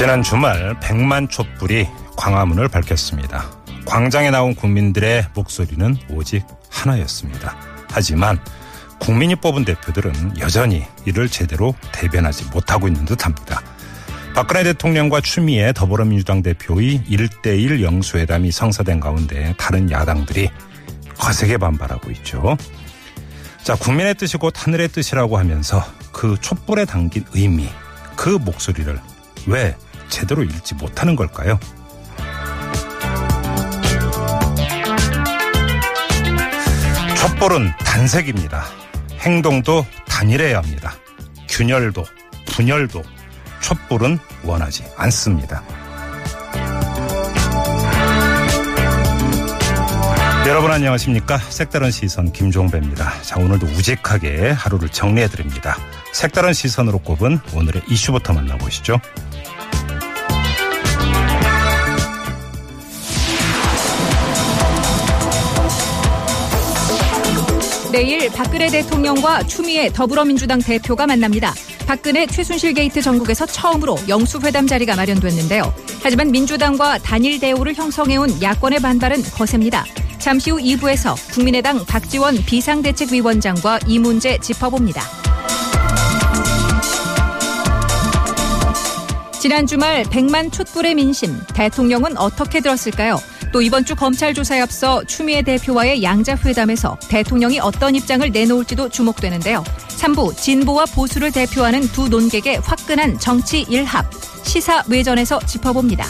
지난 주말 100만 촛불이 광화문을 밝혔습니다. 광장에 나온 국민들의 목소리는 오직 하나였습니다. 하지만 국민이 뽑은 대표들은 여전히 이를 제대로 대변하지 못하고 있는 듯합니다. 박근혜 대통령과 추미애 더불어민주당 대표의 1대1 영수회담이 성사된 가운데 다른 야당들이 거세게 반발하고 있죠. 자, 국민의 뜻이 곧 하늘의 뜻이라고 하면서 그 촛불에 담긴 의미, 그 목소리를 왜 제대로 읽지 못하는 걸까요? 촛불은 단색입니다. 행동도 단일해야 합니다. 균열도, 분열도 촛불은 원하지 않습니다. 여러분 안녕하십니까? 색다른 시선 김종배입니다. 자, 오늘도 우직하게 하루를 정리해드립니다. 색다른 시선으로 꼽은 오늘의 이슈부터 만나보시죠. 내일 박근혜 대통령과 추미애 더불어민주당 대표가 만납니다. 박근혜 최순실 게이트 정국에서 처음으로 영수회담 자리가 마련됐는데요. 하지만 민주당과 단일 대오를 형성해온 야권의 반발은 거셉니다. 잠시 후 2부에서 국민의당 박지원 비상대책위원장과 이 문제 짚어봅니다. 지난 주말 100만 촛불의 민심, 대통령은 어떻게 들었을까요? 또 이번 주 검찰 조사에 앞서 추미애 대표와의 양자회담에서 대통령이 어떤 입장을 내놓을지도 주목되는데요. 3부 진보와 보수를 대표하는 두 논객의 화끈한 정치 일합, 시사 외전에서 짚어봅니다.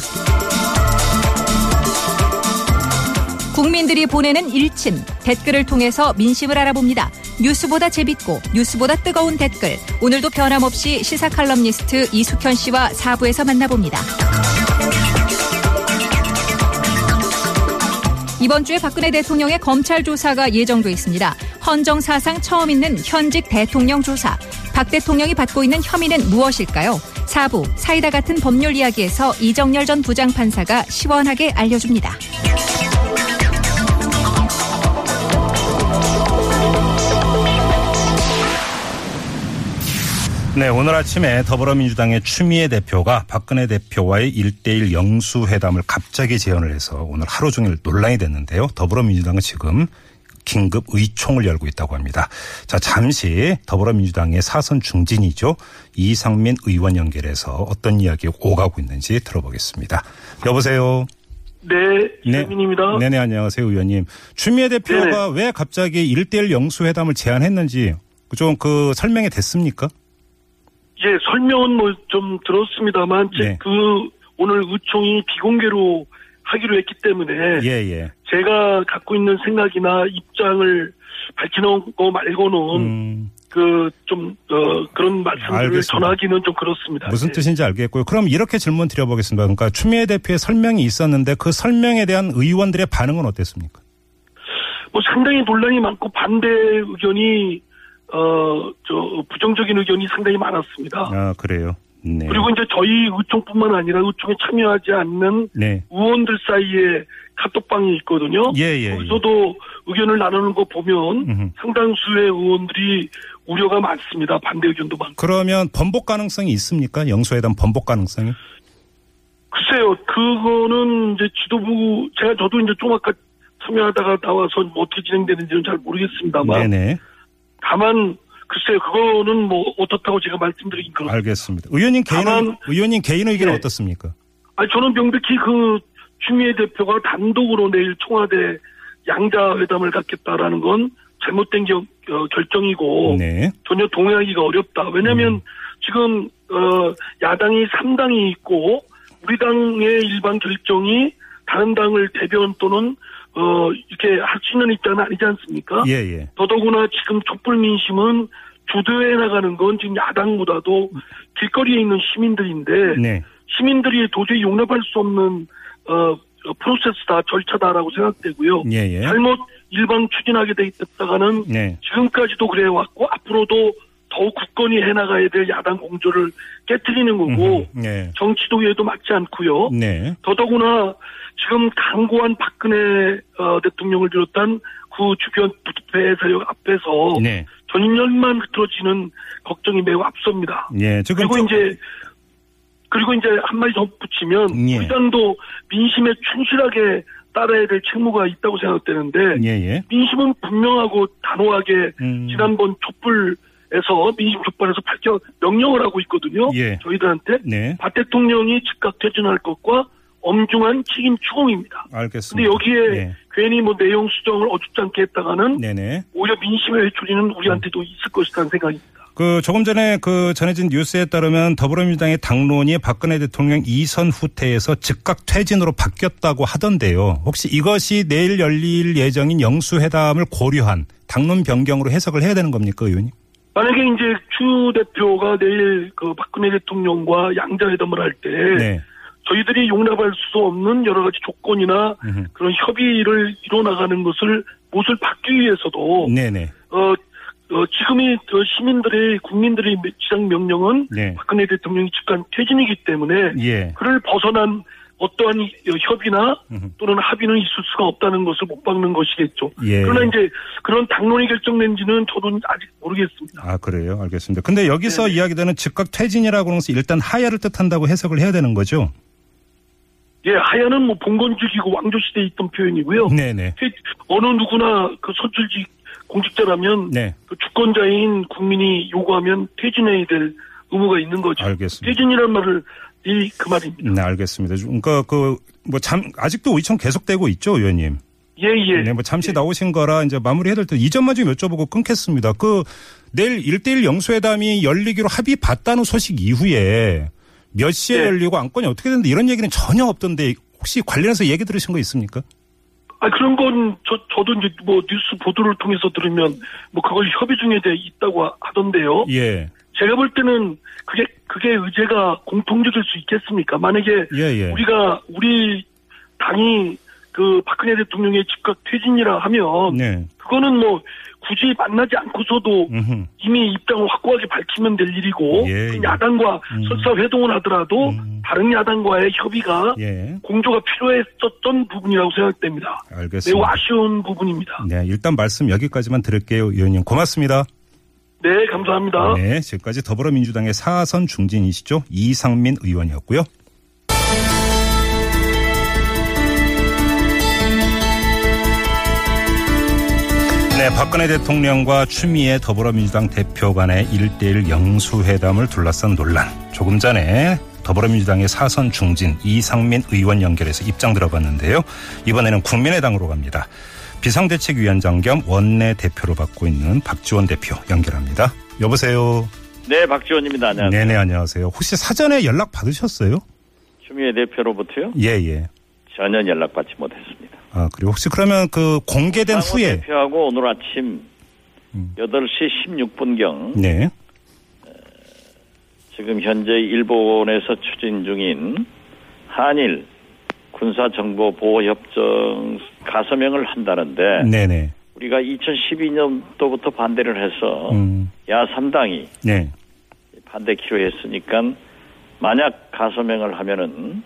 국민들이 보내는 일침, 댓글을 통해서 민심을 알아봅니다. 뉴스보다 재밌고 뉴스보다 뜨거운 댓글. 오늘도 변함없이 시사 칼럼니스트 이숙현 씨와 4부에서 만나봅니다. 이번 주에 박근혜 대통령의 검찰 조사가 예정돼 있습니다. 헌정 사상 처음 있는 현직 대통령 조사. 박 대통령이 받고 있는 혐의는 무엇일까요? 4부 사이다 같은 법률 이야기에서 이정열 전 부장판사가 시원하게 알려줍니다. 네, 오늘 아침에 더불어민주당의 추미애 대표가 박근혜 대표와의 1대1 영수회담을 갑자기 제안을 해서 오늘 하루 종일 논란이 됐는데요. 더불어민주당은 지금 긴급 의총을 열고 있다고 합니다. 자, 잠시 더불어민주당의 사선 중진이죠. 이상민 의원 연결해서 어떤 이야기 오가고 있는지 들어보겠습니다. 여보세요. 네, 이상민입니다. 네, 네, 안녕하세요, 의원님. 추미애 대표가 네네. 왜 갑자기 1대1 영수회담을 제안했는지 좀 그 설명이 됐습니까? 예, 설명은 뭐 좀 들었습니다만, 네. 그 오늘 의총이 비공개로 하기로 했기 때문에 예, 예. 제가 갖고 있는 생각이나 입장을 밝히는 거 말고는 음. 그좀 어, 그런 알겠습니다. 전하기는 좀 그렇습니다. 무슨 예. 뜻인지 알겠고요. 그럼 이렇게 질문 드려보겠습니다. 그러니까 추미애 대표의 설명이 있었는데 그 설명에 대한 의원들의 반응은 어땠습니까? 뭐 상당히 논란이 많고 반대 의견이 어, 저, 부정적인 의견이 상당히 많았습니다. 아, 그래요? 네. 그리고 이제 저희 의총뿐만 아니라 의총에 참여하지 않는 네. 의원들 사이에 카톡방이 있거든요. 예, 예, 거기서도 예. 의견을 나누는 거 보면 음흠. 상당수의 의원들이 우려가 많습니다. 반대 의견도 많고. 그러면 번복 가능성이 있습니까? 영수회담 번복 가능성이? 글쎄요. 그거는 이제 지도부 제가 저도 이제 좀 아까 참여하다가 나와서 뭐 어떻게 진행되는지는 잘 모르겠습니다만. 네네. 다만 글쎄요, 그거는 뭐 어떻다고 제가 말씀드리긴 그렇습니다. 알겠습니다. 의원님 개인 다만, 의원님 개인 의견은 네. 어떻습니까? 아니 저는 명백히 그 추미애 대표가 단독으로 내일 청와대 양자 회담을 갖겠다라는 건 잘못된 겨, 어, 결정이고 네. 전혀 동의하기가 어렵다. 왜냐하면 음. 지금 어, 야당이 3당이 있고 우리 당의 일반 결정이 다른 당을 대변 또는 어, 이렇게 할 수 있는 입장은 아니지 않습니까? 예, 예. 더더구나 지금 촛불 민심은 주도해 나가는 건 지금 야당보다도 길거리에 있는 시민들인데, 네. 시민들이 도저히 용납할 수 없는 어 프로세스다 절차다라고 생각되고요. 예, 예. 잘못 일방 추진하게 됐다가는 네. 지금까지도 그래 왔고 앞으로도 더욱 굳건히 해나가야 될 야당 공조를 깨뜨리는 거고 네. 정치 도의에도 맞지 않고요. 네. 더더구나 지금 강고한 박근혜 어, 대통령을 비롯한 그 주변 부패 세력 앞에서 네. 전인년만 흐트러지는 걱정이 매우 앞섭니다. 예, 그리고 좀... 이제 그리고 이제 한마디 덧붙이면 예. 우리 당도 민심에 충실하게 따라야 될 책무가 있다고 생각되는데 예, 예. 민심은 분명하고 단호하게 음. 지난번 촛불 에서 민심 촛불에서 밝혀 명령을 하고 있거든요. 예. 저희들한테 네. 박 대통령이 즉각 퇴진할 것과 엄중한 책임 추궁입니다. 알겠습니다. 근데 여기에 예. 괜히 뭐 내용 수정을 어줍잖게 했다가는 네네. 오히려 민심의 회초리는 우리한테도 있을 것이라는 생각입니다. 그 조금 전에 그 전해진 뉴스에 따르면 더불어민주당의 당론이 박근혜 대통령 이선 후퇴에서 즉각 퇴진으로 바뀌었다고 하던데요. 혹시 이것이 내일 열릴 예정인 영수회담을 고려한 당론 변경으로 해석을 해야 되는 겁니까, 의원님? 만약에 이제 추 대표가 내일 그 박근혜 대통령과 양자회담을 할때 네. 저희들이 용납할 수 없는 여러 가지 조건이나 으흠. 그런 협의를 이뤄나가는 것을 못을 받기 위해서도 네네. 어 어, 지금이 그 시민들의 국민들의 지상 명령은 네. 박근혜 대통령이 직관 퇴진이기 때문에 예. 그를 벗어난 어떠한 협의나 또는 합의는 있을 수가 없다는 것을 못 박는 것이겠죠. 예. 그러나 이제 그런 당론이 결정된지는 저도 아직 모르겠습니다. 아 그래요, 알겠습니다. 근데 여기서 네. 이야기되는 즉각 퇴진이라고 것은 일단 하야를 뜻한다고 해석을 해야 되는 거죠. 예, 하야는 뭐 봉건주기고 왕조 시대에 있던 표현이고요. 네네. 어느 누구나 그 선출직 공직자라면 네. 그 주권자인 국민이 요구하면 퇴진해야 될 의무가 있는 거죠. 알겠습니다. 퇴진이라는 말을 이 그 말입니다. 네, 알겠습니다. 그러니까 그 뭐 잠 아직도 의총 계속되고 있죠, 의원님. 예, 예. 네, 뭐 잠시 예. 나오신 거라 이제 마무리해야 될 때 이 점만 좀 여쭤보고 끊겠습니다. 그 내일 1대1 영수회담이 열리기로 합의 봤다는 소식 이후에 몇 시에 네. 열리고 안건이 어떻게 되는데 이런 얘기는 전혀 없던데 혹시 관련해서 얘기 들으신 거 있습니까? 아 그런 건 저 저도 이제 뭐 뉴스 보도를 통해서 들으면 뭐 그걸 협의 중에 돼 있다고 하던데요. 예. 제가 볼 때는 그게 그게 의제가 공통적일 수 있겠습니까? 만약에 예, 예. 우리가 우리 당이 그 박근혜 대통령의 즉각 퇴진이라 하면 네. 그거는 뭐 굳이 만나지 않고서도 음흠. 이미 입장을 확고하게 밝히면 될 일이고 예, 그 예. 야당과 음. 설사 회동을 하더라도 음. 다른 야당과의 협의가 예. 공조가 필요했었던 부분이라고 생각됩니다. 알겠습니다. 매우 아쉬운 부분입니다. 네, 일단 말씀 여기까지만 들을게요, 의원님. 고맙습니다. 네, 감사합니다. 네, 지금까지 더불어민주당의 사선 중진이시죠 이상민 의원이었고요. 네, 박근혜 대통령과 추미애 더불어민주당 대표 간의 1대1 영수회담을 둘러싼 논란. 조금 전에 더불어민주당의 사선 중진 이상민 의원 연결해서 입장 들어봤는데요. 이번에는 국민의당으로 갑니다. 비상대책위원장 겸 원내 대표로 맡고 있는 박지원 대표 연결합니다. 여보세요. 네, 박지원입니다. 안녕하세요. 네네, 안녕하세요. 혹시 사전에 연락 받으셨어요? 추미애 대표로부터요? 예, 예. 전혀 연락 받지 못했습니다. 아, 그리고 혹시 그러면 그 공개된 후에 대표하고 오늘 아침 음. 8시 16분경 네. 지금 현재 일본에서 추진 중인 한일 군사정보보호협정 가서명을 한다는데 네네. 우리가 2012년도부터 반대를 해서 음. 야 3당이 네. 반대키로 했으니까 만약 가서명을 하면은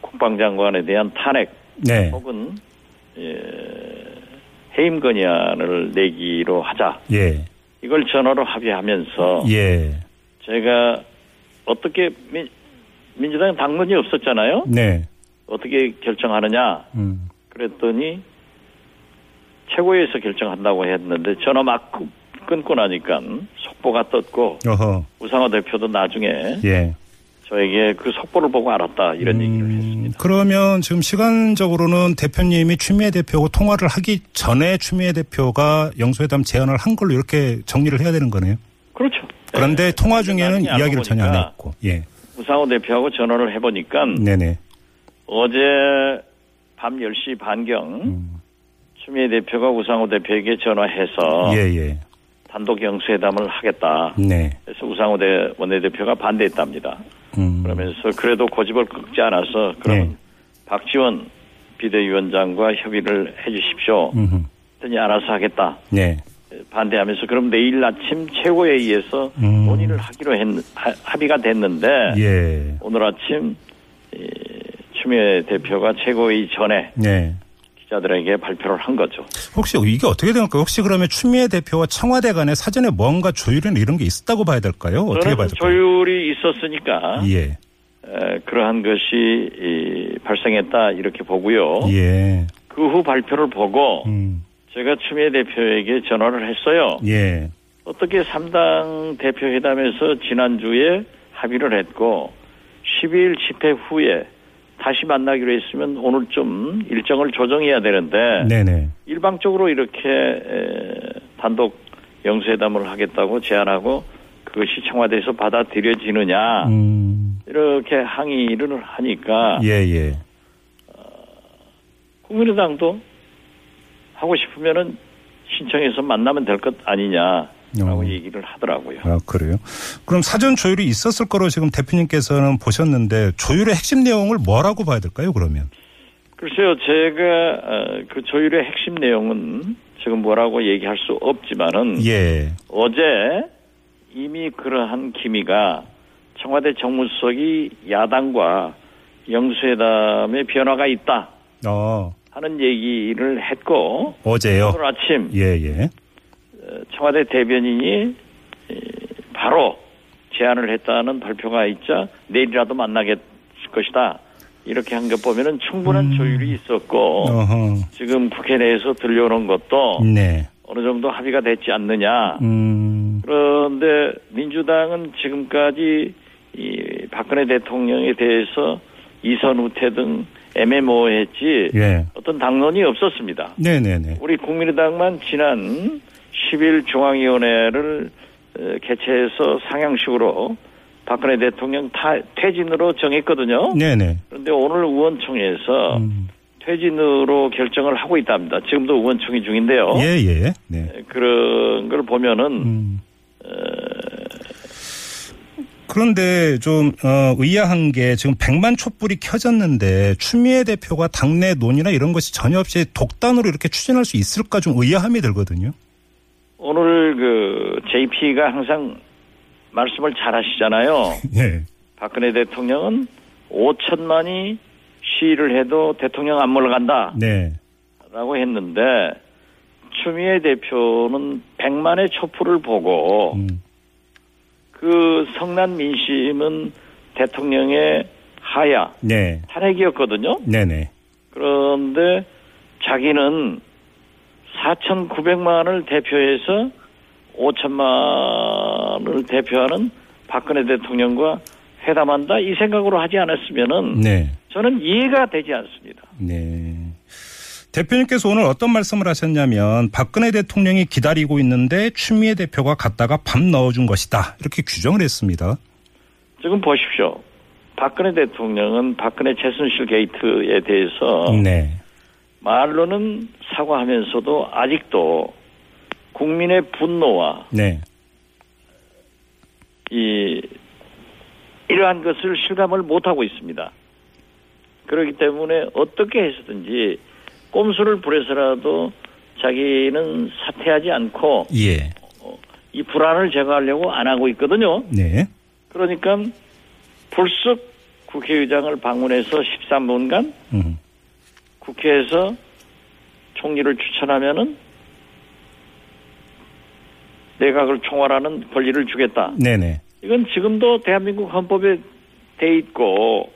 국방장관에 대한 탄핵 네. 혹은 예, 해임 건의안을 내기로 하자. 예. 이걸 전화로 합의하면서 예. 제가 어떻게 민, 민주당 당론이 없었잖아요. 네. 어떻게 결정하느냐. 음. 그랬더니 최고위에서 결정한다고 했는데 전화 막 끊고 나니까 속보가 떴고 어허. 우상호 대표도 나중에 예. 저에게 그 속보를 보고 알았다 이런 음, 얘기를 했습니다. 그러면 지금 시간적으로는 대표님이 추미애 대표하고 통화를 하기 전에 추미애 대표가 영수회담 제안을 한 걸로 이렇게 정리를 해야 되는 거네요. 그렇죠. 그런데 네. 통화 중에는 이야기를 전혀 안 했고. 예. 우상호 대표하고 전화를 해보니까 네네. 어제 밤 10시 반경 음. 추미애 대표가 우상호 대표에게 전화해서 예, 예. 단독 영수회담을 하겠다. 네. 그래서 우상호 대 원내대표가 반대했답니다. 음. 그러면서 그래도 고집을 꺾지 않아서 그럼 네. 박지원 비대위원장과 협의를 해 주십시오. 했더니 알아서 하겠다. 네. 반대하면서 그럼 내일 아침 최고회의에서 음. 논의를 하기로 했, 하, 합의가 됐는데 예. 오늘 아침 이, 추미애 대표가 최고회의 전에 네. 기자들에게 발표를 한 거죠. 혹시 이게 어떻게 됩니까? 혹시 그러면 추미애 대표와 청와대 간에 사전에 뭔가 조율이나 이런 게 있었다고 봐야 될까요? 어떻게 봐야 될까요? 조율이 있었으니까 예. 에, 그러한 것이 이, 발생했다 이렇게 보고요. 예. 그 후 발표를 보고 음. 제가 추미애 대표에게 전화를 했어요. 예. 어떻게 3당 대표회담에서 지난주에 합의를 했고 12일 집회 후에 다시 만나기로 했으면 오늘 좀 일정을 조정해야 되는데 네네. 일방적으로 이렇게 단독 영수회담을 하겠다고 제안하고 그것이 청와대에서 받아들여지느냐 음. 이렇게 항의를 하니까 예예. 예. 어, 국민의당도 하고 싶으면은 신청해서 만나면 될 것 아니냐. 라고 어. 얘기를 하더라고요. 아, 그래요? 그럼 사전 조율이 있었을 거로 지금 대표님께서는 보셨는데 조율의 핵심 내용을 뭐라고 봐야 될까요, 그러면? 글쎄요, 제가 어, 그 조율의 핵심 내용은 지금 뭐라고 얘기할 수 없지만은 예. 어제 이미 그러한 기미가 청와대 정무수석이 야당과 영수회담의 변화가 있다. 어. 하는 얘기를 했고 어제요. 오늘 아침 예, 예. 어, 청와대 대변인이 바로 제안을 했다는 발표가 있자 내일이라도 만나겠을 것이다. 이렇게 한 것 보면은 충분한 음. 조율이 있었고 어허. 지금 국회 내에서 들려오는 것도 네. 어느 정도 합의가 됐지 않느냐. 음. 그런데 민주당은 지금까지 이 박근혜 대통령에 대해서 이선 우태 등 애매모호했지 예. 어떤 당론이 없었습니다. 네네네. 우리 국민의당만 지난 10일 중앙위원회를 어, 개최해서 상향식으로 박근혜 대통령 타, 퇴진으로 정했거든요. 네네. 그런데 오늘 의원총회에서 음. 퇴진으로 결정을 하고 있답니다. 지금도 의원총회 중인데요. 예예. 예. 네. 그런 걸 보면은 음. 어, 그런데 좀 어, 의아한 게 지금 백만 촛불이 켜졌는데 추미애 대표가 당내 논의나 이런 것이 전혀 없이 독단으로 이렇게 추진할 수 있을까 좀 의아함이 들거든요. 오늘 그 JP가 항상 말씀을 잘 하시잖아요. 네. 박근혜 대통령은 5천만이 시위를 해도 대통령 안 물러간다. 네. 라고 했는데 추미애 대표는 100만의 촛불을 보고 음. 그 성난 민심은 대통령의 하야 네. 탄핵이었거든요. 네네. 그런데 자기는 4,900만을 대표해서 5천만을 대표하는 박근혜 대통령과 회담한다 이 생각으로 하지 않았으면은 네. 저는 이해가 되지 않습니다. 네. 대표님께서 오늘 어떤 말씀을 하셨냐면 박근혜 대통령이 기다리고 있는데 추미애 대표가 갔다가 밥 넣어준 것이다. 이렇게 규정을 했습니다. 지금 보십시오. 박근혜 대통령은 박근혜 최순실 게이트에 대해서 네. 말로는 사과하면서도 아직도 국민의 분노와 네. 이 이러한 것을 실감을 못하고 있습니다. 그렇기 때문에 어떻게 해서든지 꼼수를 부려서라도 자기는 사퇴하지 않고 예. 어, 이 불안을 제거하려고 안 하고 있거든요. 네. 그러니까 불쑥 국회의장을 방문해서 13분간 음. 국회에서 총리를 추천하면은 내각을 총괄하는 권리를 주겠다. 네네. 이건 지금도 대한민국 헌법에 돼 있고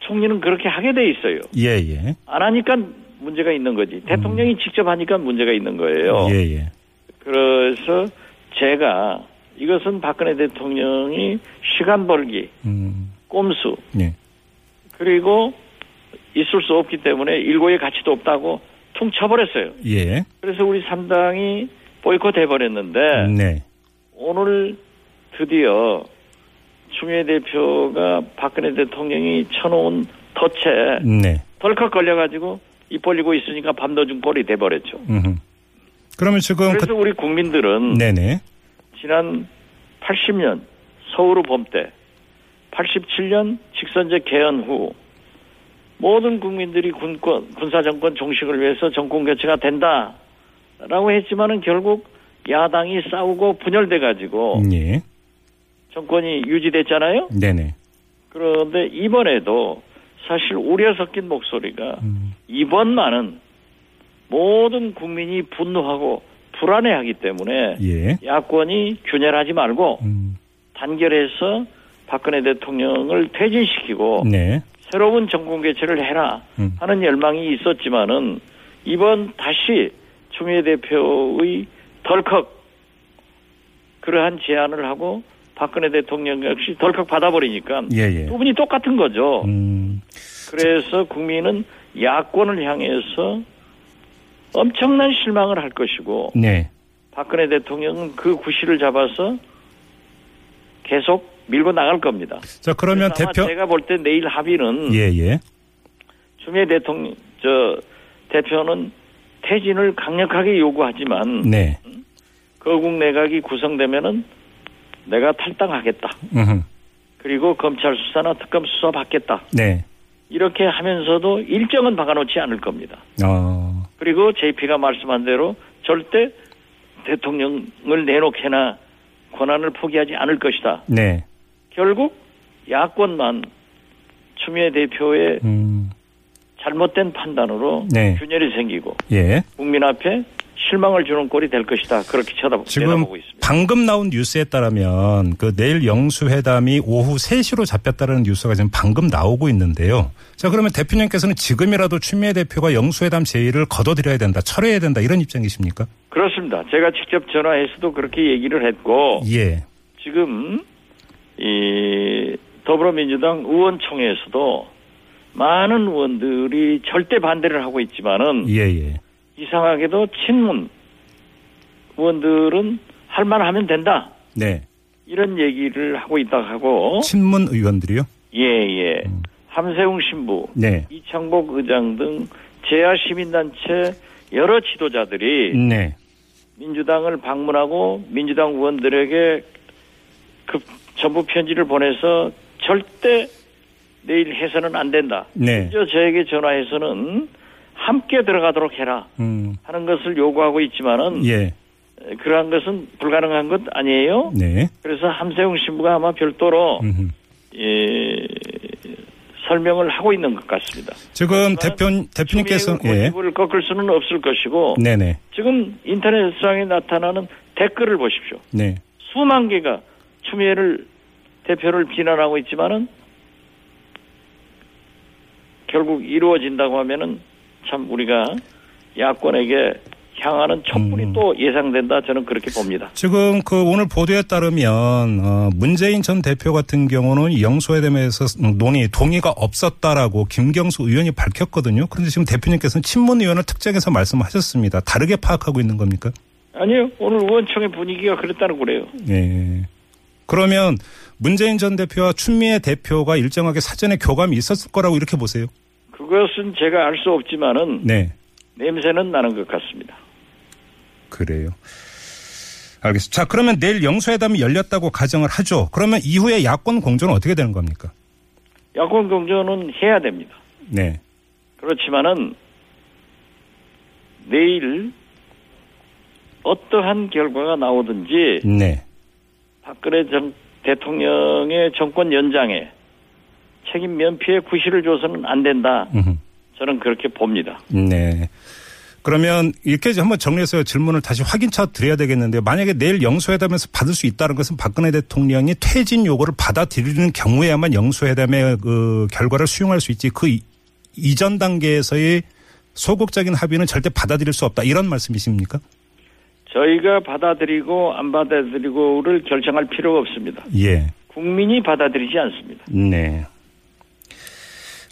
총리는 그렇게 하게 돼 있어요. 예, 예. 안 하니까 문제가 있는 거지. 대통령이 음. 직접 하니까 문제가 있는 거예요. 예, 예. 그래서 제가 이것은 박근혜 대통령이 시간 벌기, 음. 꼼수, 예. 그리고 있을 수 없기 때문에 일고의 가치도 없다고 퉁 쳐버렸어요. 예. 그래서 우리 3당이 보이콧 해버렸는데 네. 오늘 드디어 추미애 대표가 박근혜 대통령이 쳐놓은 덫에 네. 덜컥 걸려가지고 입 벌리고 있으니까 밤도중 꼴이 돼버렸죠. 음흠. 그러면 지금 그래서 그... 우리 국민들은 네네. 지난 80년 서울 봄때 87년 직선제 개헌 후 모든 국민들이 군권, 군사정권 종식을 위해서 정권 교체가 된다라고 했지만은 결국 야당이 싸우고 분열돼 가지고 예. 정권이 유지됐잖아요. 네네. 그런데 이번에도 사실 우려 섞인 목소리가 음. 이번만은 모든 국민이 분노하고 불안해하기 때문에 예. 야권이 균열하지 말고 음. 단결해서 박근혜 대통령을 퇴진시키고 네. 새로운 정권 개최를 해라 음. 하는 열망이 있었지만은 이번 다시 추미애 대표의 덜컥 그러한 제안을 하고 박근혜 대통령 역시 덜컥 받아버리니까 예, 예. 두 분이 똑같은 거죠. 음. 그래서 국민은 야권을 향해서 엄청난 실망을 할 것이고 네. 박근혜 대통령은 그 구실을 잡아서 계속 밀고 나갈 겁니다. 자 그러면 대표 제가 볼 때 내일 합의는 예 예. 추미애 대통령 저 대표는 퇴진을 강력하게 요구하지만 네. 거국 내각이 구성되면은 내가 탈당하겠다. 으흠. 그리고 검찰 수사나 특검 수사 받겠다. 네. 이렇게 하면서도 일정은 박아놓지 않을 겁니다. 어. 그리고 JP가 말씀한 대로 절대 대통령을 내놓게나 권한을 포기하지 않을 것이다. 네. 결국 야권만 추미애 대표의 음. 잘못된 판단으로 네. 균열이 생기고 예. 국민 앞에 실망을 주는 꼴이 될 것이다. 그렇게 쳐다보고 지금 있습니다. 방금 나온 뉴스에 따르면 그 내일 영수회담이 오후 3시로 잡혔다는 뉴스가 지금 방금 나오고 있는데요. 자 그러면 대표님께서는 지금이라도 추미애 대표가 영수회담 제의를 거둬들여야 된다, 철회해야 된다 이런 입장이십니까? 그렇습니다. 제가 직접 전화해서도 그렇게 얘기를 했고, 예. 지금 이 더불어민주당 의원총회에서도 많은 의원들이 절대 반대를 하고 있지만은 예, 예. 이상하게도 친문 의원들은 할 만하면 된다. 네. 이런 얘기를 하고 있다 하고 친문 의원들이요? 예, 예. 음. 함세웅 신부, 네. 이창복 의장 등 재야 시민단체 여러 지도자들이 네. 민주당을 방문하고 민주당 의원들에게 그 전부 편지를 보내서 절대 내일 해서는 안 된다. 네. 심지어 저에게 전화해서는 함께 들어가도록 해라 음. 하는 것을 요구하고 있지만은 예. 그러한 것은 불가능한 것 아니에요. 네. 그래서 함세웅 신부가 아마 별도로 예, 설명을 하고 있는 것 같습니다. 지금 대표 대표님께서 예. 을 꺾을 수는 없을 것이고 네네. 지금 인터넷상에 나타나는 댓글을 보십시오. 네. 수만 개가 추미애를 대표를 비난하고 있지만은 결국 이루어진다고 하면은 참 우리가 야권에게 향하는 촛불이 음. 또 예상된다 저는 그렇게 봅니다. 지금 그 오늘 보도에 따르면 어 문재인 전 대표 같은 경우는 영수회담에서 논의 동의가 없었다라고 김경수 의원이 밝혔거든요. 그런데 지금 대표님께서는 친문 의원을 특정해서 말씀하셨습니다. 다르게 파악하고 있는 겁니까? 아니요. 오늘 의원총회 분위기가 그랬다는 거래요. 네. 그러면 문재인 전 대표와 추미애 대표가 일정하게 사전에 교감이 있었을 거라고 이렇게 보세요? 그것은 제가 알 수 없지만은 네. 냄새는 나는 것 같습니다. 그래요. 알겠습니다. 자, 그러면 내일 영수회담이 열렸다고 가정을 하죠. 그러면 이후에 야권 공조는 어떻게 되는 겁니까? 야권 공조는 해야 됩니다. 네. 그렇지만은 내일 어떠한 결과가 나오든지 네. 박근혜 전 대통령의 정권 연장에 책임 면피의 구실을 줘서는 안 된다. 저는 그렇게 봅니다. 네. 그러면 이렇게 한번 정리해서 질문을 다시 확인차 드려야 되겠는데 만약에 내일 영수회담에서 받을 수 있다는 것은 박근혜 대통령이 퇴진 요구를 받아들이는 경우에야만 영수회담의 그 결과를 수용할 수 있지 그 이전 단계에서의 소극적인 합의는 절대 받아들일 수 없다 이런 말씀이십니까? 저희가 받아들이고 안 받아들이고를 결정할 필요가 없습니다. 예. 국민이 받아들이지 않습니다. 네.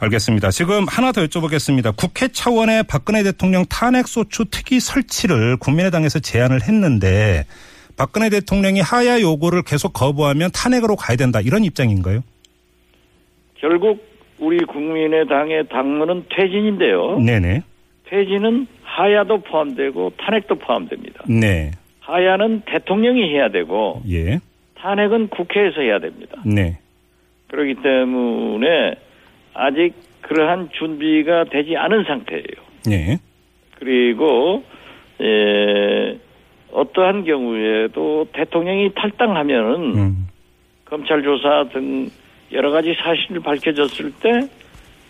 알겠습니다. 지금 하나 더 여쭤보겠습니다. 국회 차원의 박근혜 대통령 탄핵소추 특위 설치를 국민의당에서 제안을 했는데 박근혜 대통령이 하야 요구를 계속 거부하면 탄핵으로 가야 된다 이런 입장인가요? 결국 우리 국민의당의 당문은 퇴진인데요. 네네. 퇴진은 하야도 포함되고 탄핵도 포함됩니다. 네. 하야는 대통령이 해야 되고 예. 탄핵은 국회에서 해야 됩니다. 네. 그렇기 때문에 아직 그러한 준비가 되지 않은 상태예요. 네. 그리고 에, 어떠한 경우에도 대통령이 탈당하면은 음. 검찰 조사 등 여러 가지 사실이 밝혀졌을 때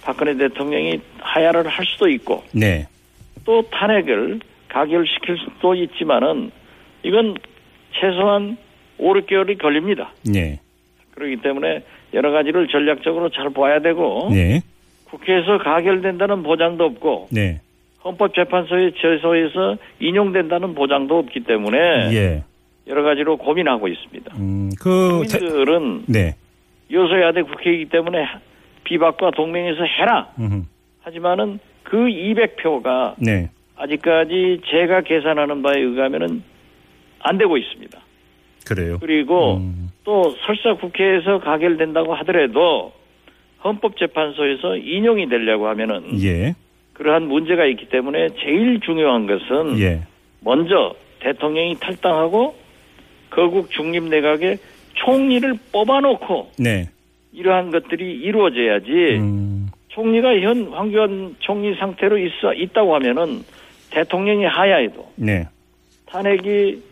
박근혜 대통령이 하야를 할 수도 있고 네. 또 탄핵을 가결시킬 수도 있지만은 이건 최소한 5, 6개월이 걸립니다. 네. 그렇기 때문에 여러 가지를 전략적으로 잘 봐야 되고 네. 국회에서 가결된다는 보장도 없고 네. 헌법재판소의 제소에서 인용된다는 보장도 없기 때문에 예. 여러 가지로 고민하고 있습니다. 음, 그 국민들은 네. 여소야대 국회이기 때문에 비박과 동맹에서 해라. 음흠. 하지만은 그 200표가 네. 아직까지 제가 계산하는 바에 의하면은 안 되고 있습니다. 그래요. 그리고 음. 또 설사 국회에서 가결된다고 하더라도 헌법재판소에서 인용이 되려고 하면은 예. 그러한 문제가 있기 때문에 제일 중요한 것은 예. 먼저 대통령이 탈당하고 거국 중립 내각에 총리를 뽑아놓고 네. 이러한 것들이 이루어져야지 음. 총리가 현 황교안 총리 상태로 있어 있다고 하면은 대통령이 하야해도 네. 탄핵이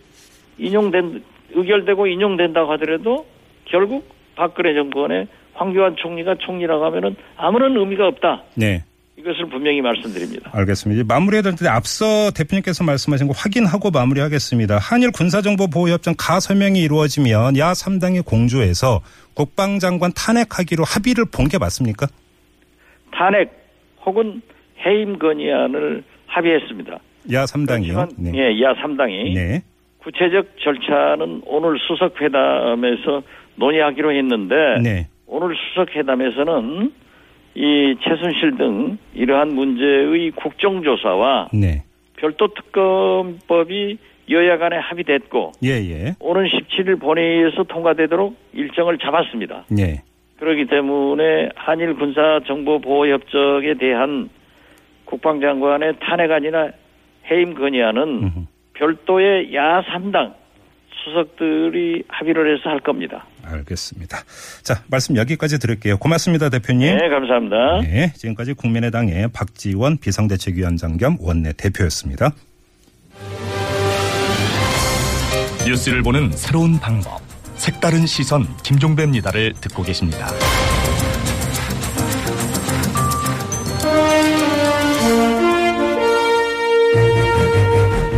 인용된 의결되고 인용된다고 하더라도 결국 박근혜 정권의 황교안 총리가 총리라고 하면은 아무런 의미가 없다. 네. 이것을 분명히 말씀드립니다. 알겠습니다. 마무리해야 되는데 앞서 대표님께서 말씀하신 거 확인하고 마무리하겠습니다. 한일 군사정보보호협정 가설명이 이루어지면 야 3당이 공조해서 국방장관 탄핵하기로 합의를 본 게 맞습니까? 탄핵 혹은 해임 건의안을 합의했습니다. 야 3당이요? 네. 예, 야 3당이. 네. 구체적 절차는 오늘 수석회담에서 논의하기로 했는데 네. 오늘 수석회담에서는 이 최순실 등 이러한 문제의 국정조사와 네. 별도 특검법이 여야 간에 합의됐고 예, 예. 오는 17일 본회의에서 통과되도록 일정을 잡았습니다. 네. 그렇기 때문에 한일 군사 정보 보호 협정에 대한 국방장관의 탄핵안이나 해임 건의안은 별도의 야 3당 수석들이 합의를 해서 할 겁니다. 알겠습니다. 자, 말씀 여기까지 드릴게요. 고맙습니다, 대표님. 네, 감사합니다. 네, 지금까지 국민의당의 박지원 비상대책위원장 겸 원내 대표였습니다. 뉴스를 보는 새로운 방법. 색다른 시선 김종배입니다를 듣고 계십니다.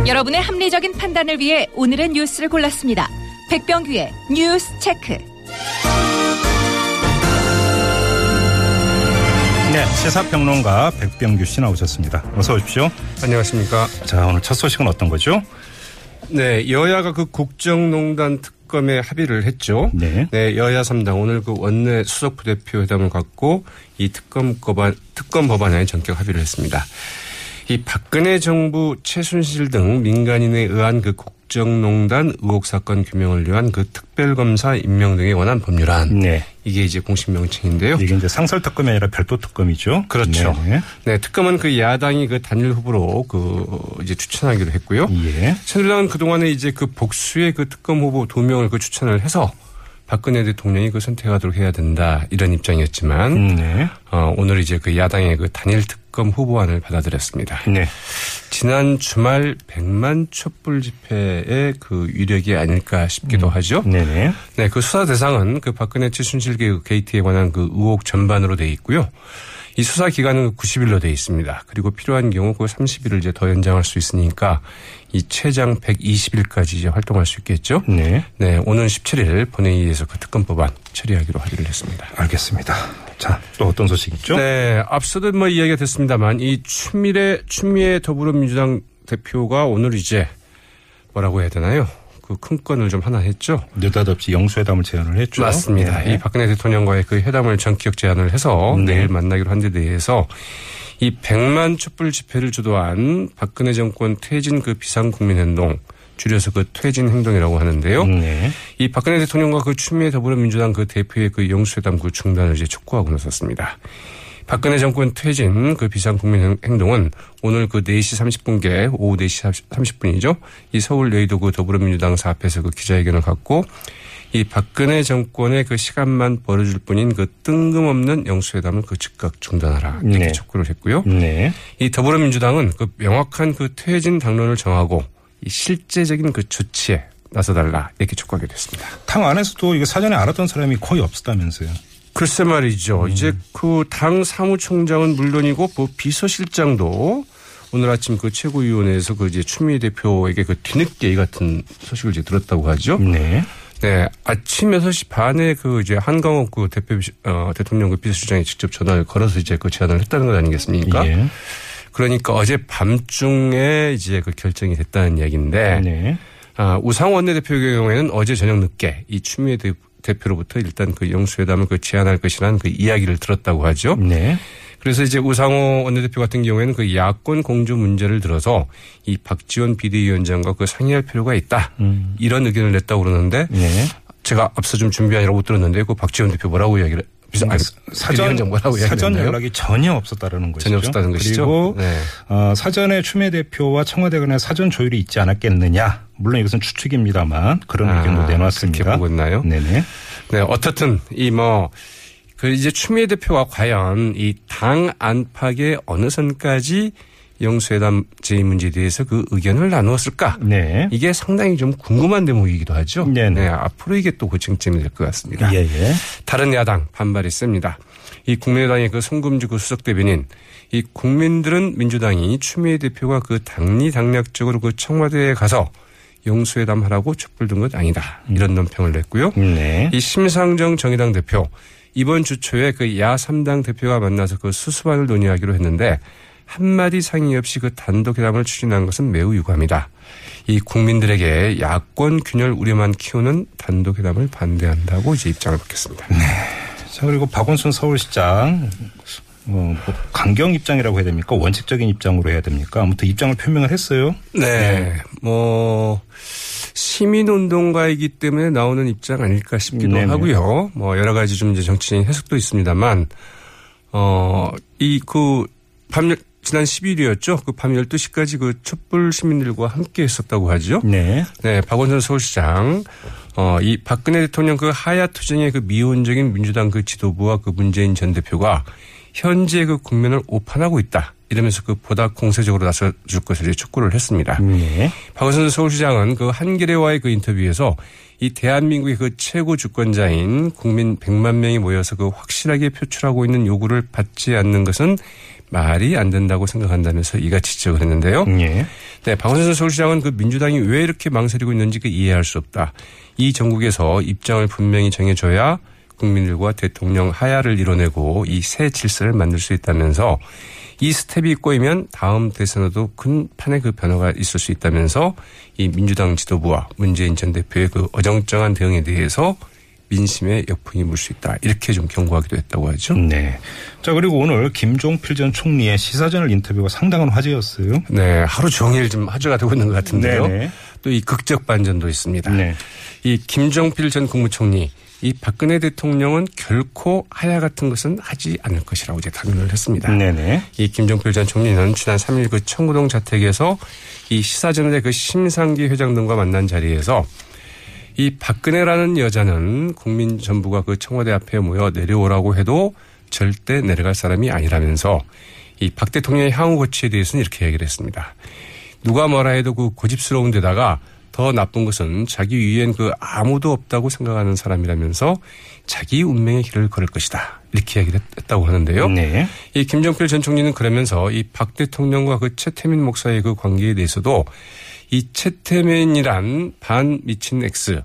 여러분의 합리적인 판단을 위해 오늘의 뉴스를 골랐습니다. 백병규의 뉴스 체크. 네, 시사평론가 백병규 씨 나오셨습니다. 어서 오십시오. 안녕하십니까. 자, 오늘 첫 소식은 어떤 거죠? 네, 여야가 그 국정농단 특검에 합의를 했죠. 네. 네, 여야 3당 오늘 그 원내 수석 부대표 회담을 갖고 이 특검 법안, 특검 법안에 전격 합의를 했습니다. 이 박근혜 정부 최순실 등 민간인에 의한 그 국정농단 의혹 사건 규명을 위한 그 특별검사 임명 등에 관한 법률안. 네. 이게 이제 공식 명칭인데요. 이게 이제 상설 특검이 아니라 별도 특검이죠. 그렇죠. 네. 네 특검은 그 야당이 그 단일 후보로 그 이제 추천하기로 했고요. 예. 새누리당은 그동안에 이제 그 복수의 그 특검 후보 두 명을 그 추천을 해서 박근혜 대통령이 그 선택하도록 해야 된다 이런 입장이었지만 음, 네. 어, 오늘 이제 그 야당의 그 단일 특검 후보안을 받아들였습니다. 네. 지난 주말 100만 촛불 집회의 그 위력이 아닐까 싶기도 음. 하죠. 네네. 네, 그 수사 대상은 그 박근혜 최순실 게이트에 관한 그 의혹 전반으로 돼 있고요. 이 수사 기간은 90일로 돼 있습니다. 그리고 필요한 경우 그 30일을 이제 더 연장할 수 있으니까 이 최장 120일까지 이제 활동할 수 있겠죠. 네. 네, 오는 17일 본회의에서 그 특검 법안 처리하기로 하기로 했습니다. 알겠습니다. 자, 또 어떤 소식 있죠? 네, 앞서도 뭐 이야기가 됐습니다만 이 추미래 추미애 더불어민주당 대표가 오늘 이제 뭐라고 해야 되나요? 그 큰 건을 좀 하나 했죠. 느닷없이 영수회담을 제안을 했죠. 맞습니다. 네. 이 박근혜 대통령과의 그 회담을 전격 제안을 해서 네. 내일 만나기로 한 데 대해서 이 100만 촛불 집회를 주도한 박근혜 정권 퇴진 그 비상국민행동 줄여서 그 퇴진 행동이라고 하는데요. 네. 이 박근혜 대통령과 그 추미애 더불어민주당 그 대표의 그 영수회담 그 중단을 이제 촉구하고 나섰습니다. 박근혜 정권 퇴진 그 비상국민 행동은 오늘 그 4시 30분께 오후 4시 30분이죠. 이 서울 여의도 그 더불어민주당 사 앞에서 그 기자회견을 갖고 이 박근혜 정권의 그 시간만 벌어줄 뿐인 그 뜬금없는 영수회담을 그 즉각 중단하라 이렇게 네. 촉구를 했고요. 네. 이 더불어민주당은 그 명확한 그 퇴진 당론을 정하고 이 실제적인 그 조치에 나서달라 이렇게 촉구하게 됐습니다. 당 안에서도 이거 사전에 알았던 사람이 거의 없었다면서요. 글쎄 말이죠. 음. 이제 그 당 사무총장은 물론이고 뭐 비서실장도 오늘 아침 그 최고위원회에서 그 이제 추미애 대표에게 그 뒤늦게 이 같은 소식을 이제 들었다고 하죠. 네. 네. 아침 6시 반에 그 이제 한강호 그 대표, 어, 대통령 그 비서실장이 직접 전화를 걸어서 이제 그 제안을 했다는 것 아니겠습니까? 예. 그러니까 어제 밤중에 이제 그 결정이 됐다는 이야기인데. 네. 아, 우상 원 내대표의 경우에는 어제 저녁 늦게 이 추미애 대표 로부터 일단 그 영수회담을 그 제안할 것이라는 그 이야기를 들었다고 하죠. 네. 그래서 이제 우상호 원내대표 같은 경우에는 그 야권 공조 문제를 들어서 이 박지원 비대위원장과 그 상의할 필요가 있다. 음. 이런 의견을 냈다고 그러는데 네. 제가 앞서 좀 준비하느라고 못 들었는데 그 박지원 대표 뭐라고 이야기를 아니, 사전 사전 연락이 전혀 없었다라는 것이죠. 전혀 없었다는 것이죠. 그리고 네. 어, 사전에 추미애 대표와 청와대 간에 사전 조율이 있지 않았겠느냐. 물론 이것은 추측입니다만 그런 아, 의견도 내놨습니다. 그렇게 보고 있나요? 네네. 네, 어떻든 이 뭐 그 이제 추미애 대표가 과연 이 당 안팎의 어느 선까지 영수회담 제의 문제에 대해서 그 의견을 나누었을까? 네. 이게 상당히 좀 궁금한 대목이기도 하죠. 네네. 네. 앞으로 이게 또 고쟁점이 될 것 같습니다. 예예. 예. 다른 야당 반발이 셉니다. 이 국민의당의 그 송금주 그 수석 대변인 이 국민들은 민주당이 추미애 대표가 그 당리 당략적으로 그 청와대에 가서 영수회담 하라고 촛불 든 것 아니다. 이런 논평을 냈고요. 네. 이 심상정 정의당 대표 이번 주 초에 그 야 3당 대표가 만나서 그 수수안을 논의하기로 했는데 한마디 상의 없이 그 단독 회담을 추진한 것은 매우 유감이다. 이 국민들에게 야권 균열 우려만 키우는 단독 회담을 반대한다고 이제 입장을 밝혔습니다. 네. 자 그리고 박원순 서울시장 어, 뭐 강경 입장이라고 해야 됩니까? 원칙적인 입장으로 해야 됩니까? 아무튼 입장을 표명을 했어요. 네. 네. 뭐 시민운동가이기 때문에 나오는 입장 아닐까 싶기도 네네. 하고요. 뭐 여러 가지 좀 이제 정치적인 해석도 있습니다만 어이 그 밤 지난 10일이었죠. 그 밤 12시까지 그 촛불 시민들과 함께 했었다고 하죠. 네. 네. 박원순 서울시장 어, 이 박근혜 대통령 그 하야 투쟁의 그 미온적인 민주당 그 지도부와 그 문재인 전 대표가 현재 그 국면을 오판하고 있다. 이러면서 그 보다 공세적으로 나서줄 것을 촉구를 했습니다. 네. 박원순 서울시장은 그 한겨레와의 그 인터뷰에서 이 대한민국의 그 최고 주권자인 국민 100만 명이 모여서 그 확실하게 표출하고 있는 요구를 받지 않는 것은 말이 안 된다고 생각한다면서 이같이 지적을 했는데요. 네. 네, 박원순 서울시장은 그 민주당이 왜 이렇게 망설이고 있는지 그 이해할 수 없다. 이 전국에서 입장을 분명히 정해줘야 국민들과 대통령 하야를 이뤄내고 이 새 질서를 만들 수 있다면서 이 스텝이 꼬이면 다음 대선에도 큰 판의 그 변화가 있을 수 있다면서 이 민주당 지도부와 문재인 전 대표의 그 어정쩡한 대응에 대해서 민심의 역풍이 불수 있다. 이렇게 좀 경고하기도 했다고 하죠. 네. 자, 그리고 오늘 김종필 전 총리의 시사전을 인터뷰가 상당한 화제였어요. 네. 하루 종일 좀 화제가 되고 있는 것 같은데요. 또 이 극적 반전도 있습니다. 네. 이 김종필 전 국무총리 이 박근혜 대통령은 결코 하야 같은 것은 하지 않을 것이라고 이제 단언을 했습니다. 네네. 이 김종필 전 총리는 지난 3일 그 청구동 자택에서 이 시사전의 그 심상기 회장 등과 만난 자리에서 이 박근혜라는 여자는 국민 전부가 그 청와대 앞에 모여 내려오라고 해도 절대 내려갈 사람이 아니라면서 이 박 대통령의 향후 고치에 대해서는 이렇게 얘기를 했습니다. 누가 뭐라 해도 그 고집스러운 데다가 더 나쁜 것은 자기 위엔 그 아무도 없다고 생각하는 사람이라면서 자기 운명의 길을 걸을 것이다. 이렇게 얘기를 했다고 하는데요. 네. 이 김정필 전 총리는 그러면서 이 박 대통령과 그 최태민 목사의 그 관계에 대해서도 이 최태민이란 반 미친 X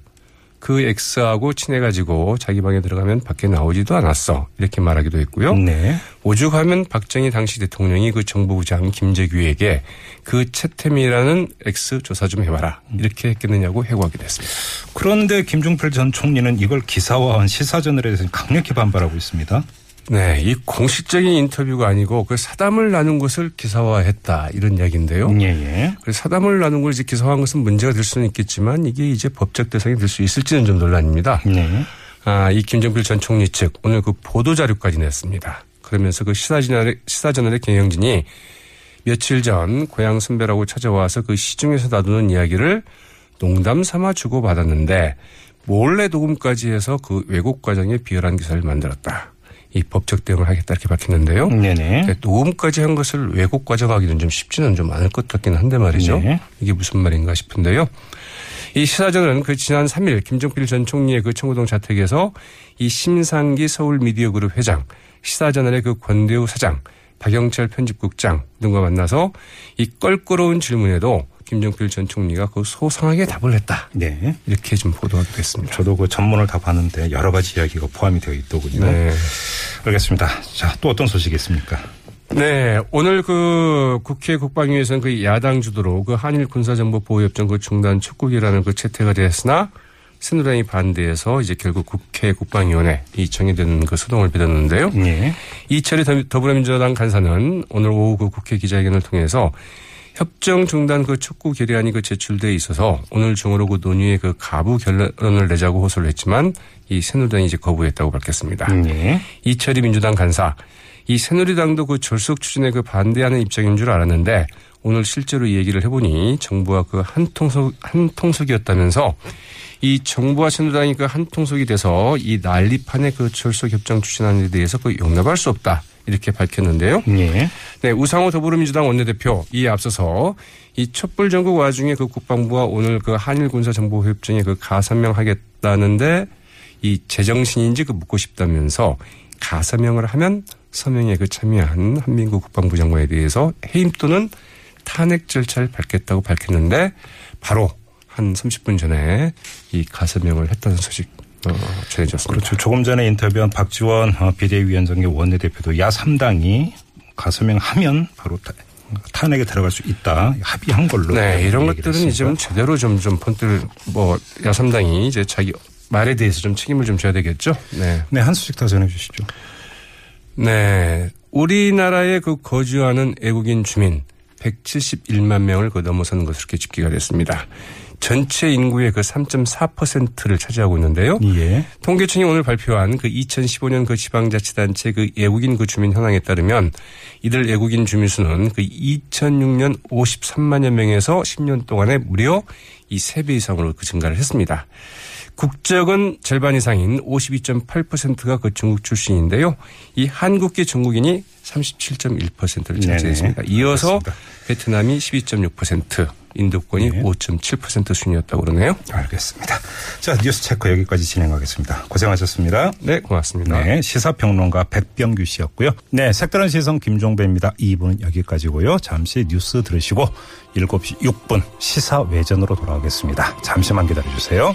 그 X하고 친해가지고 자기 방에 들어가면 밖에 나오지도 않았어. 이렇게 말하기도 했고요. 네. 오죽하면 박정희 당시 대통령이 그 정부부장 김재규에게 그 채템이라는 X 조사 좀 해봐라. 이렇게 했겠느냐고 해고하기도 했습니다. 그런데 김종필 전 총리는 이걸 기사화한 시사전을 해서 강력히 반발하고 있습니다. 네, 이 공식적인 인터뷰가 아니고 그 사담을 나눈 것을 기사화했다 이런 이야기인데요. 예, 예. 그 사담을 나눈 걸 이제 기사화한 것은 문제가 될 수는 있겠지만 이게 이제 법적 대상이 될 수 있을지는 좀 논란입니다. 네. 아, 이 김정필 전 총리 측 오늘 그 보도 자료까지 냈습니다. 그러면서 그 시사저널의, 시사저널의 경영진이 며칠 전 고향 선배라고 찾아와서 그 시중에서 나누는 이야기를 농담 삼아 주고 받았는데 몰래 녹음까지 해서 그 왜곡 과정에 비열한 기사를 만들었다. 이 법적 대응을 하겠다 이렇게 밝혔는데요. 네네. 녹음까지 한 것을 왜곡 과정하기는 좀 쉽지는 좀 않을 것 같긴 한데 말이죠. 네. 이게 무슨 말인가 싶은데요. 이 시사전은 그 지난 3일 김종필 전 총리의 그 청구동 자택에서 이 심상기 서울 미디어그룹 회장, 시사저널의 그 권대우 사장, 박영철 편집국장 등과 만나서 이 껄끄러운 질문에도 김정필 전 총리가 그 소상하게 답을 했다. 네. 이렇게 좀 보도하게 됐습니다. 저도 그 전문을 다 봤는데 여러 가지 이야기가 포함이 되어 있더군요. 네. 알겠습니다. 자, 또 어떤 소식이 있습니까? 네, 오늘 그 국회 국방위에서는 그 야당 주도로 그 한일 군사정보 보호협정 그 중단 촉구기라는 그 채택을 했으나 새누리당이 반대해서 이제 결국 국회 국방위원회 이 정해된 그 소동을 빚었는데요. 네. 이철이 더불어민주당 간사는 오늘 오후 그 국회 기자회견을 통해서 협정 중단 그 촉구 결의안이 그 제출돼 있어서 오늘 중으로 그 논의에 그 가부 결론을 내자고 호소를 했지만 이 새누리당이 이제 거부했다고 밝혔습니다. 네. 이철이 민주당 간사 이 새누리당도 그 졸속 추진에 그 반대하는 입장인 줄 알았는데 오늘 실제로 이 얘기를 해보니 정부와 그 한통속 한 통속이었다면서 이 정부와 새누리당이 그 한 통속이 돼서 이 난리판의 그 졸속 협정 추진안에 대해서 그 용납할 수 없다. 이렇게 밝혔는데요. 예. 네, 우상호 더불어민주당 원내대표 이에 앞서서 이 촛불 전국 와중에 그 국방부가 오늘 그 한일 군사 정보 협정에 그 가서명하겠다는데 이 제정신인지 그 묻고 싶다면서 가서명을 하면 서명에 그 참여한 한민국 국방부 장관에 대해서 해임 또는 탄핵 절차를 밟겠다고 밝혔는데 바로 한 30분 전에 이 가서명을 했다는 소식 어, 전해졌습니다. 그렇죠. 조금 전에 인터뷰한 박지원 어, 비대위원장의 원내대표도 야 3당이 가서명하면 바로 탄핵에 들어갈 수 있다 합의한 걸로. 네, 이런 것들은 이제 제대로 좀좀 폰들 뭐 야삼당이 이제 자기 말에 대해서 좀 책임을 좀 져야 되겠죠. 네. 네, 한 수씩 더 전해주시죠. 네, 우리나라에 그 거주하는 외국인 주민 171만 명을 그 넘어서는 것으로 집계가 됐습니다. 전체 인구의 그 3.4%를 차지하고 있는데요. 예. 통계청이 오늘 발표한 그 2015년 그 지방자치단체 그 외국인 그 주민 현황에 따르면 이들 외국인 주민 수는 그 2006년 53만여 명에서 10년 동안에 무려 이 3배 이상으로 그 증가를 했습니다. 국적은 절반 이상인 52.8%가 그 중국 출신인데요. 이 한국계 중국인이 37.1%를 차지했습니다. 이어서 그렇습니다. 베트남이 12.6%, 인도권이 네. 5.7% 순이었다고 그러네요. 알겠습니다. 자, 뉴스 체크 여기까지 진행하겠습니다. 고생하셨습니다. 네, 고맙습니다. 네, 시사평론가 백병규 씨였고요. 네, 색다른 시선 김종배입니다. 2부는 여기까지고요. 잠시 뉴스 들으시고 7시 6분 시사 외전으로 돌아오겠습니다. 잠시만 기다려 주세요.